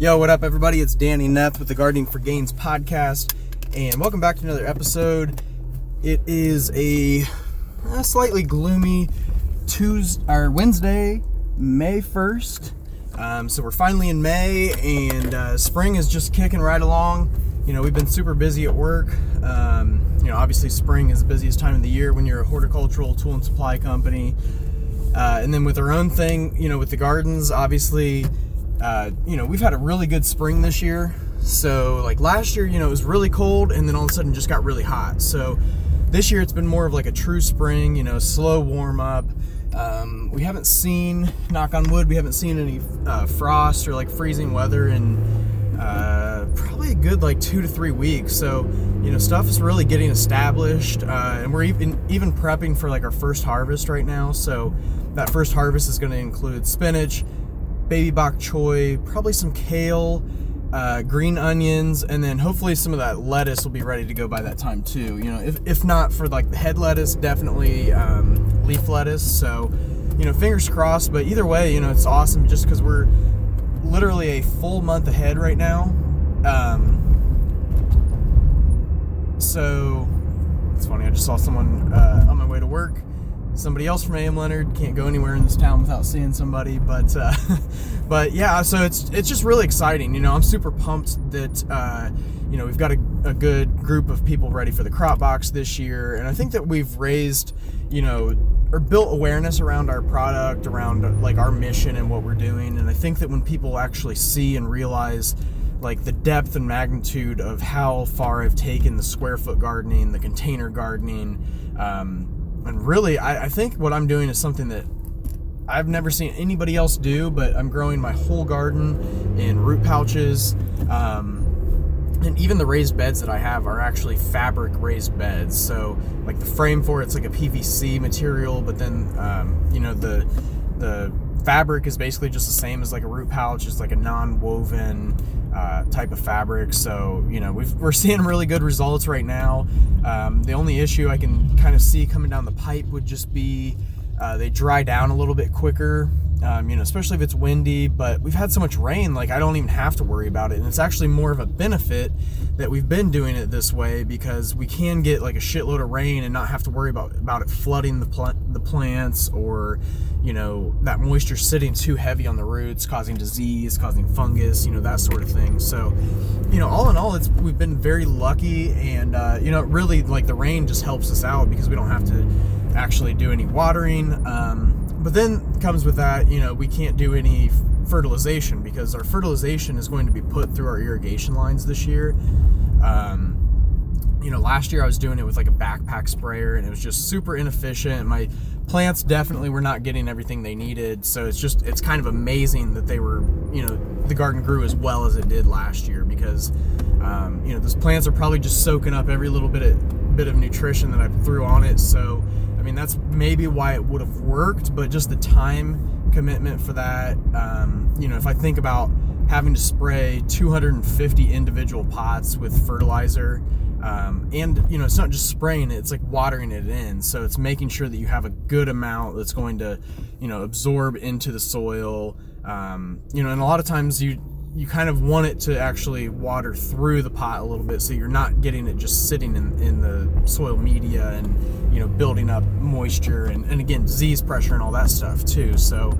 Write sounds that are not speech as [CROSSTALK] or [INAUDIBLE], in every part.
Yo, what up, everybody? It's Danny Neth with the Gardening for Gains podcast, and welcome back to another episode. It is a, a slightly gloomy Tuesday or Wednesday, May first. Um, so we're finally in May, and uh, spring is just kicking right along. You know, we've been super busy at work. Um, you know, obviously, spring is the busiest time of the year when you're a horticultural tool and supply company. Uh, and then with our own thing, you know, with the gardens, obviously uh, you know, we've had a really good spring this year. So, like last year, you know, it was really cold and then all of a sudden just got really hot. So, this year it's been more of like a true spring, you know, slow warm up. Um, we haven't seen, knock on wood, we haven't seen any uh, frost or like freezing weather in uh, probably a good like two to three weeks. So, you know, stuff is really getting established, uh, and we're even even prepping for like our first harvest right now. So, that first harvest is going to include spinach, baby bok choy, probably some kale, uh, green onions, and then hopefully some of that lettuce will be ready to go by that time too. You know, if, if not for like the head lettuce, definitely um, leaf lettuce. So, you know, fingers crossed. But either way, you know, it's awesome just because we're literally a full month ahead right now. Um, so it's funny. I just saw someone uh, on my way to work somebody else from AM Leonard. Can't go anywhere in this town without seeing somebody. But uh, [LAUGHS] but yeah, so it's it's just really exciting. You know, I'm super pumped that uh, you know we've got a, a, good group of people ready for the crop box this year, and I think that we've raised you know or built awareness around our product, around like our mission and what we're doing. And I think that when people actually see and realize like the depth and magnitude of how far I've taken the square foot gardening, the container gardening. Um, and really, I, I think what I'm doing is something that I've never seen anybody else do, but I'm growing my whole garden in root pouches. Um, and even the raised beds that I have are actually fabric raised beds. So, like the frame for it's like a PVC material, but then um, you know the the fabric is basically just the same as like a root pouch. It's like a non-woven uh, type of fabric. So you know we are seeing really good results right now. Um, the only issue I can kind of see coming down the pipe would just be uh, they dry down a little bit quicker. Um, you know, especially if it's windy. But we've had so much rain, like I don't even have to worry about it, and it's actually more of a benefit that we've been doing it this way because we can get like a shitload of rain and not have to worry about about it flooding the pl- the plants or you know that moisture sitting too heavy on the roots, causing disease, causing fungus, you know that sort of thing. So, you know, all in all, it's we've been very lucky, and uh, you know, really like the rain just helps us out because we don't have to actually do any watering. Um, but then comes with that, you know, we can't do any fertilization because our fertilization is going to be put through our irrigation lines this year. Um, you know, last year I was doing it with like a backpack sprayer and it was just super inefficient. My plants definitely were not getting everything they needed. So it's just, it's kind of amazing that they were, you know, the garden grew as well as it did last year because, um, you know, those plants are probably just soaking up every little bit of, bit of nutrition that I threw on it. So, I mean, that's maybe why it would have worked, but just the time commitment for that. Um, you know, if I think about having to spray 250 individual pots with fertilizer, um, and you know, it's not just spraying it; it's like watering it in. So it's making sure that you have a good amount that's going to, you know, absorb into the soil. Um, you know, and a lot of times you you kind of want it to actually water through the pot a little bit so you're not getting it just sitting in, in the soil media and you know building up moisture and, and again disease pressure and all that stuff too. So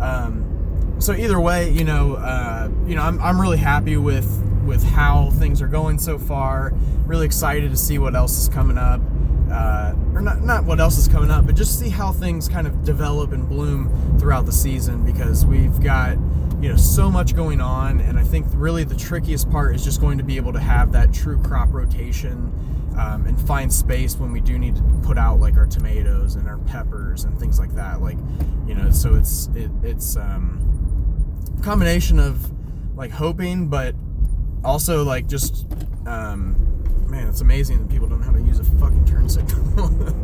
um, so either way you know uh, you know I'm, I'm really happy with with how things are going so far. Really excited to see what else is coming up. Uh, or not, not what else is coming up but just see how things kind of develop and bloom throughout the season because we've got you know so much going on and i think really the trickiest part is just going to be able to have that true crop rotation um, and find space when we do need to put out like our tomatoes and our peppers and things like that like you know so it's it, it's um combination of like hoping but also like just um man it's amazing that people don't know how to use a fucking turn signal. [LAUGHS]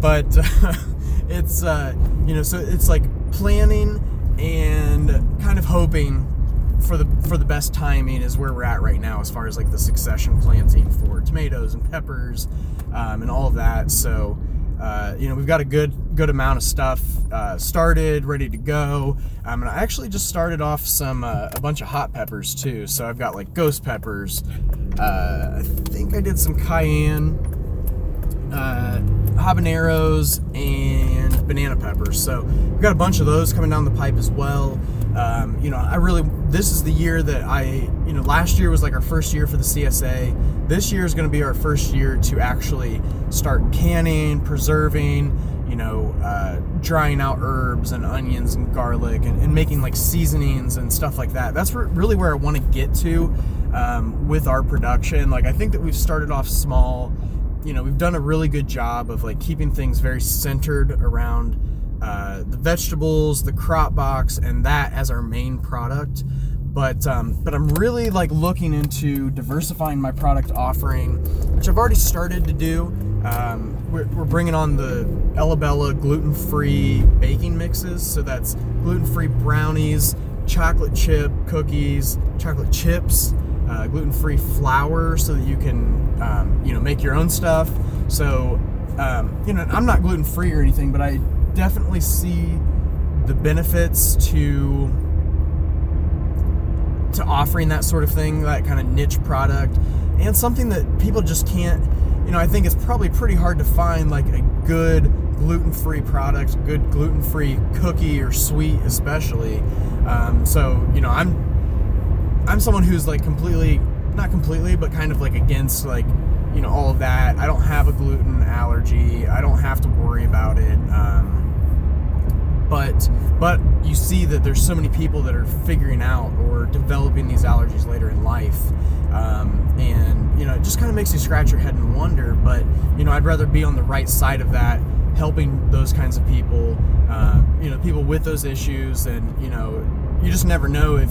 But uh, [LAUGHS] it's uh you know so it's like planning and kind of hoping for the for the best timing is where we're at right now as far as like the succession planting for tomatoes and peppers um, and all of that. So Uh, you know, we've got a good good amount of stuff uh, started, ready to go. Um, and I actually just started off some uh, a bunch of hot peppers too. So I've got like ghost peppers. Uh, I think I did some cayenne, uh, habaneros, and banana peppers. So we've got a bunch of those coming down the pipe as well. Um, you know, I really this is the year that I you know last year was like our first year for the CSA. This year is going to be our first year to actually start canning, preserving, you know, uh, drying out herbs and onions and garlic and, and, making like seasonings and stuff like that. That's really where I want to get to um, with our production. Like I think that we've started off small. You know, we've done a really good job of like keeping things very centered around uh, the vegetables, the crop box, and that as our main product. But um, but I'm really like looking into diversifying my product offering, which I've already started to do. Um, we're, we're, bringing on the Ella Bella gluten-free baking mixes, so that's gluten-free brownies, chocolate chip cookies, chocolate chips, uh, gluten-free flour, so that you can um, you know make your own stuff. So um, you know I'm not gluten-free or anything, but I definitely see the benefits to to offering that sort of thing, that kind of niche product, and something that people just can't. You know, I think it's probably pretty hard to find like a good gluten-free product, good gluten-free cookie or sweet, especially. Um, so you know, I'm I'm someone who's like completely, not completely, but kind of like against like you know all of that. I don't have a gluten allergy. I don't have to worry about it. Um, but but you see that there's so many people that are figuring out or developing these allergies later in life um, and you know it just kind of makes you scratch your head and wonder but you know i'd rather be on the right side of that helping those kinds of people uh, you know people with those issues and you know you just never know if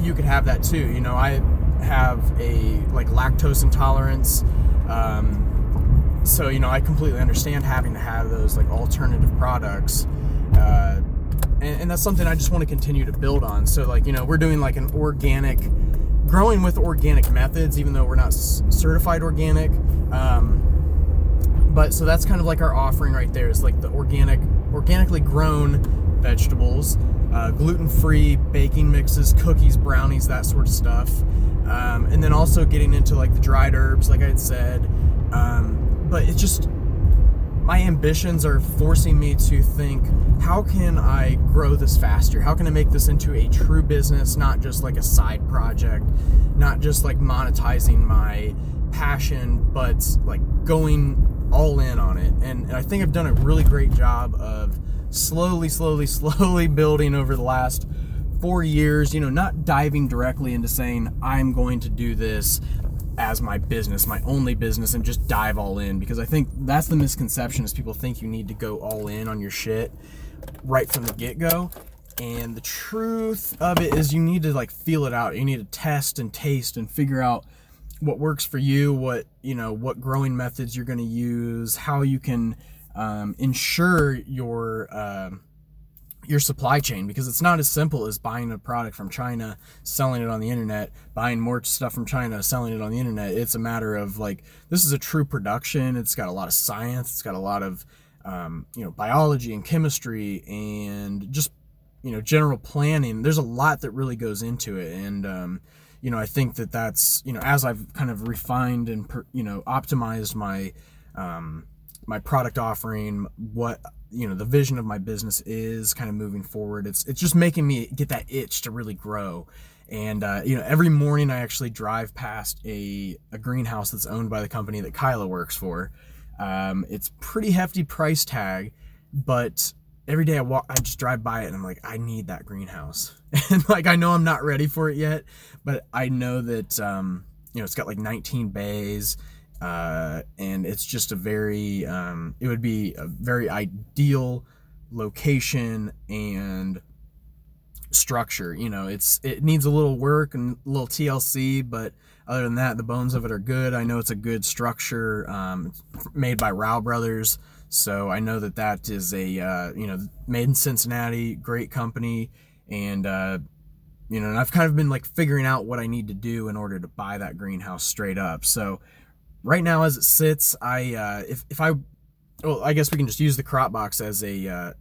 you could have that too you know i have a like lactose intolerance um, so you know i completely understand having to have those like alternative products uh, and, and, that's something I just want to continue to build on. So, like, you know, we're doing like an organic, growing with organic methods, even though we're not certified organic. Um, but so that's kind of like our offering right there is like the organic, organically grown vegetables, uh, gluten-free baking mixes, cookies, brownies, that sort of stuff. Um, and then also getting into like the dried herbs, like I had said. Um, but it's just my ambitions are forcing me to think how can I grow this faster? How can I make this into a true business, not just like a side project, not just like monetizing my passion, but like going all in on it? And, and I think I've done a really great job of slowly, slowly, [LAUGHS] slowly building over the last four years, you know, not diving directly into saying, I'm going to do this as my business, my only business, and just dive all in because I think that's the misconception is people think you need to go all in on your shit right from the get go. And the truth of it is you need to like feel it out. You need to test and taste and figure out what works for you, what you know, what growing methods you're going to use, how you can um, ensure your uh, your supply chain because it's not as simple as buying a product from China, selling it on the internet, buying more stuff from China, selling it on the internet. It's a matter of like this is a true production. It's got a lot of science. It's got a lot of um, you know biology and chemistry and just you know general planning. There's a lot that really goes into it, and um, you know I think that that's you know as I've kind of refined and you know optimized my um, my product offering, what you know the vision of my business is kind of moving forward. It's it's just making me get that itch to really grow. And uh, you know, every morning I actually drive past a a greenhouse that's owned by the company that Kyla works for. Um, it's pretty hefty price tag, but every day I walk, I just drive by it and I'm like, I need that greenhouse. [LAUGHS] and like I know I'm not ready for it yet, but I know that um, you know it's got like 19 bays uh, and it's just a very um, it would be a very ideal location and structure you know it's it needs a little work and a little tlc but other than that the bones of it are good. I know it's a good structure um, made by rao brothers so i know that that is a uh, you know made in cincinnati great company and uh, you know and i've kind of been like figuring out what i need to do in order to buy that greenhouse straight up. So right now as it sits, I uh, if if I well, I guess we can just use the crop box as a, uh,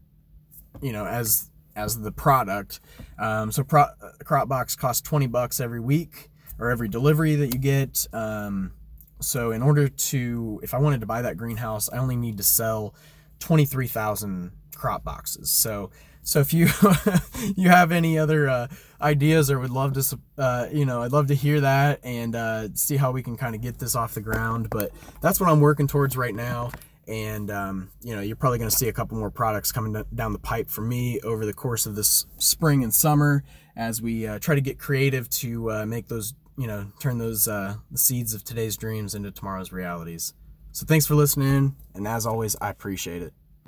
you know, as as the product. Um, so pro- crop box costs 20 bucks every week or every delivery that you get. Um, so in order to, if I wanted to buy that greenhouse, I only need to sell 23,000 crop boxes. So so if you [LAUGHS] you have any other uh, ideas or would love to, uh, you know, I'd love to hear that and uh, see how we can kind of get this off the ground. But that's what I'm working towards right now. And um, you know, you're probably going to see a couple more products coming down the pipe for me over the course of this spring and summer as we uh, try to get creative to uh, make those, you know, turn those uh, the seeds of today's dreams into tomorrow's realities. So thanks for listening, and as always, I appreciate it.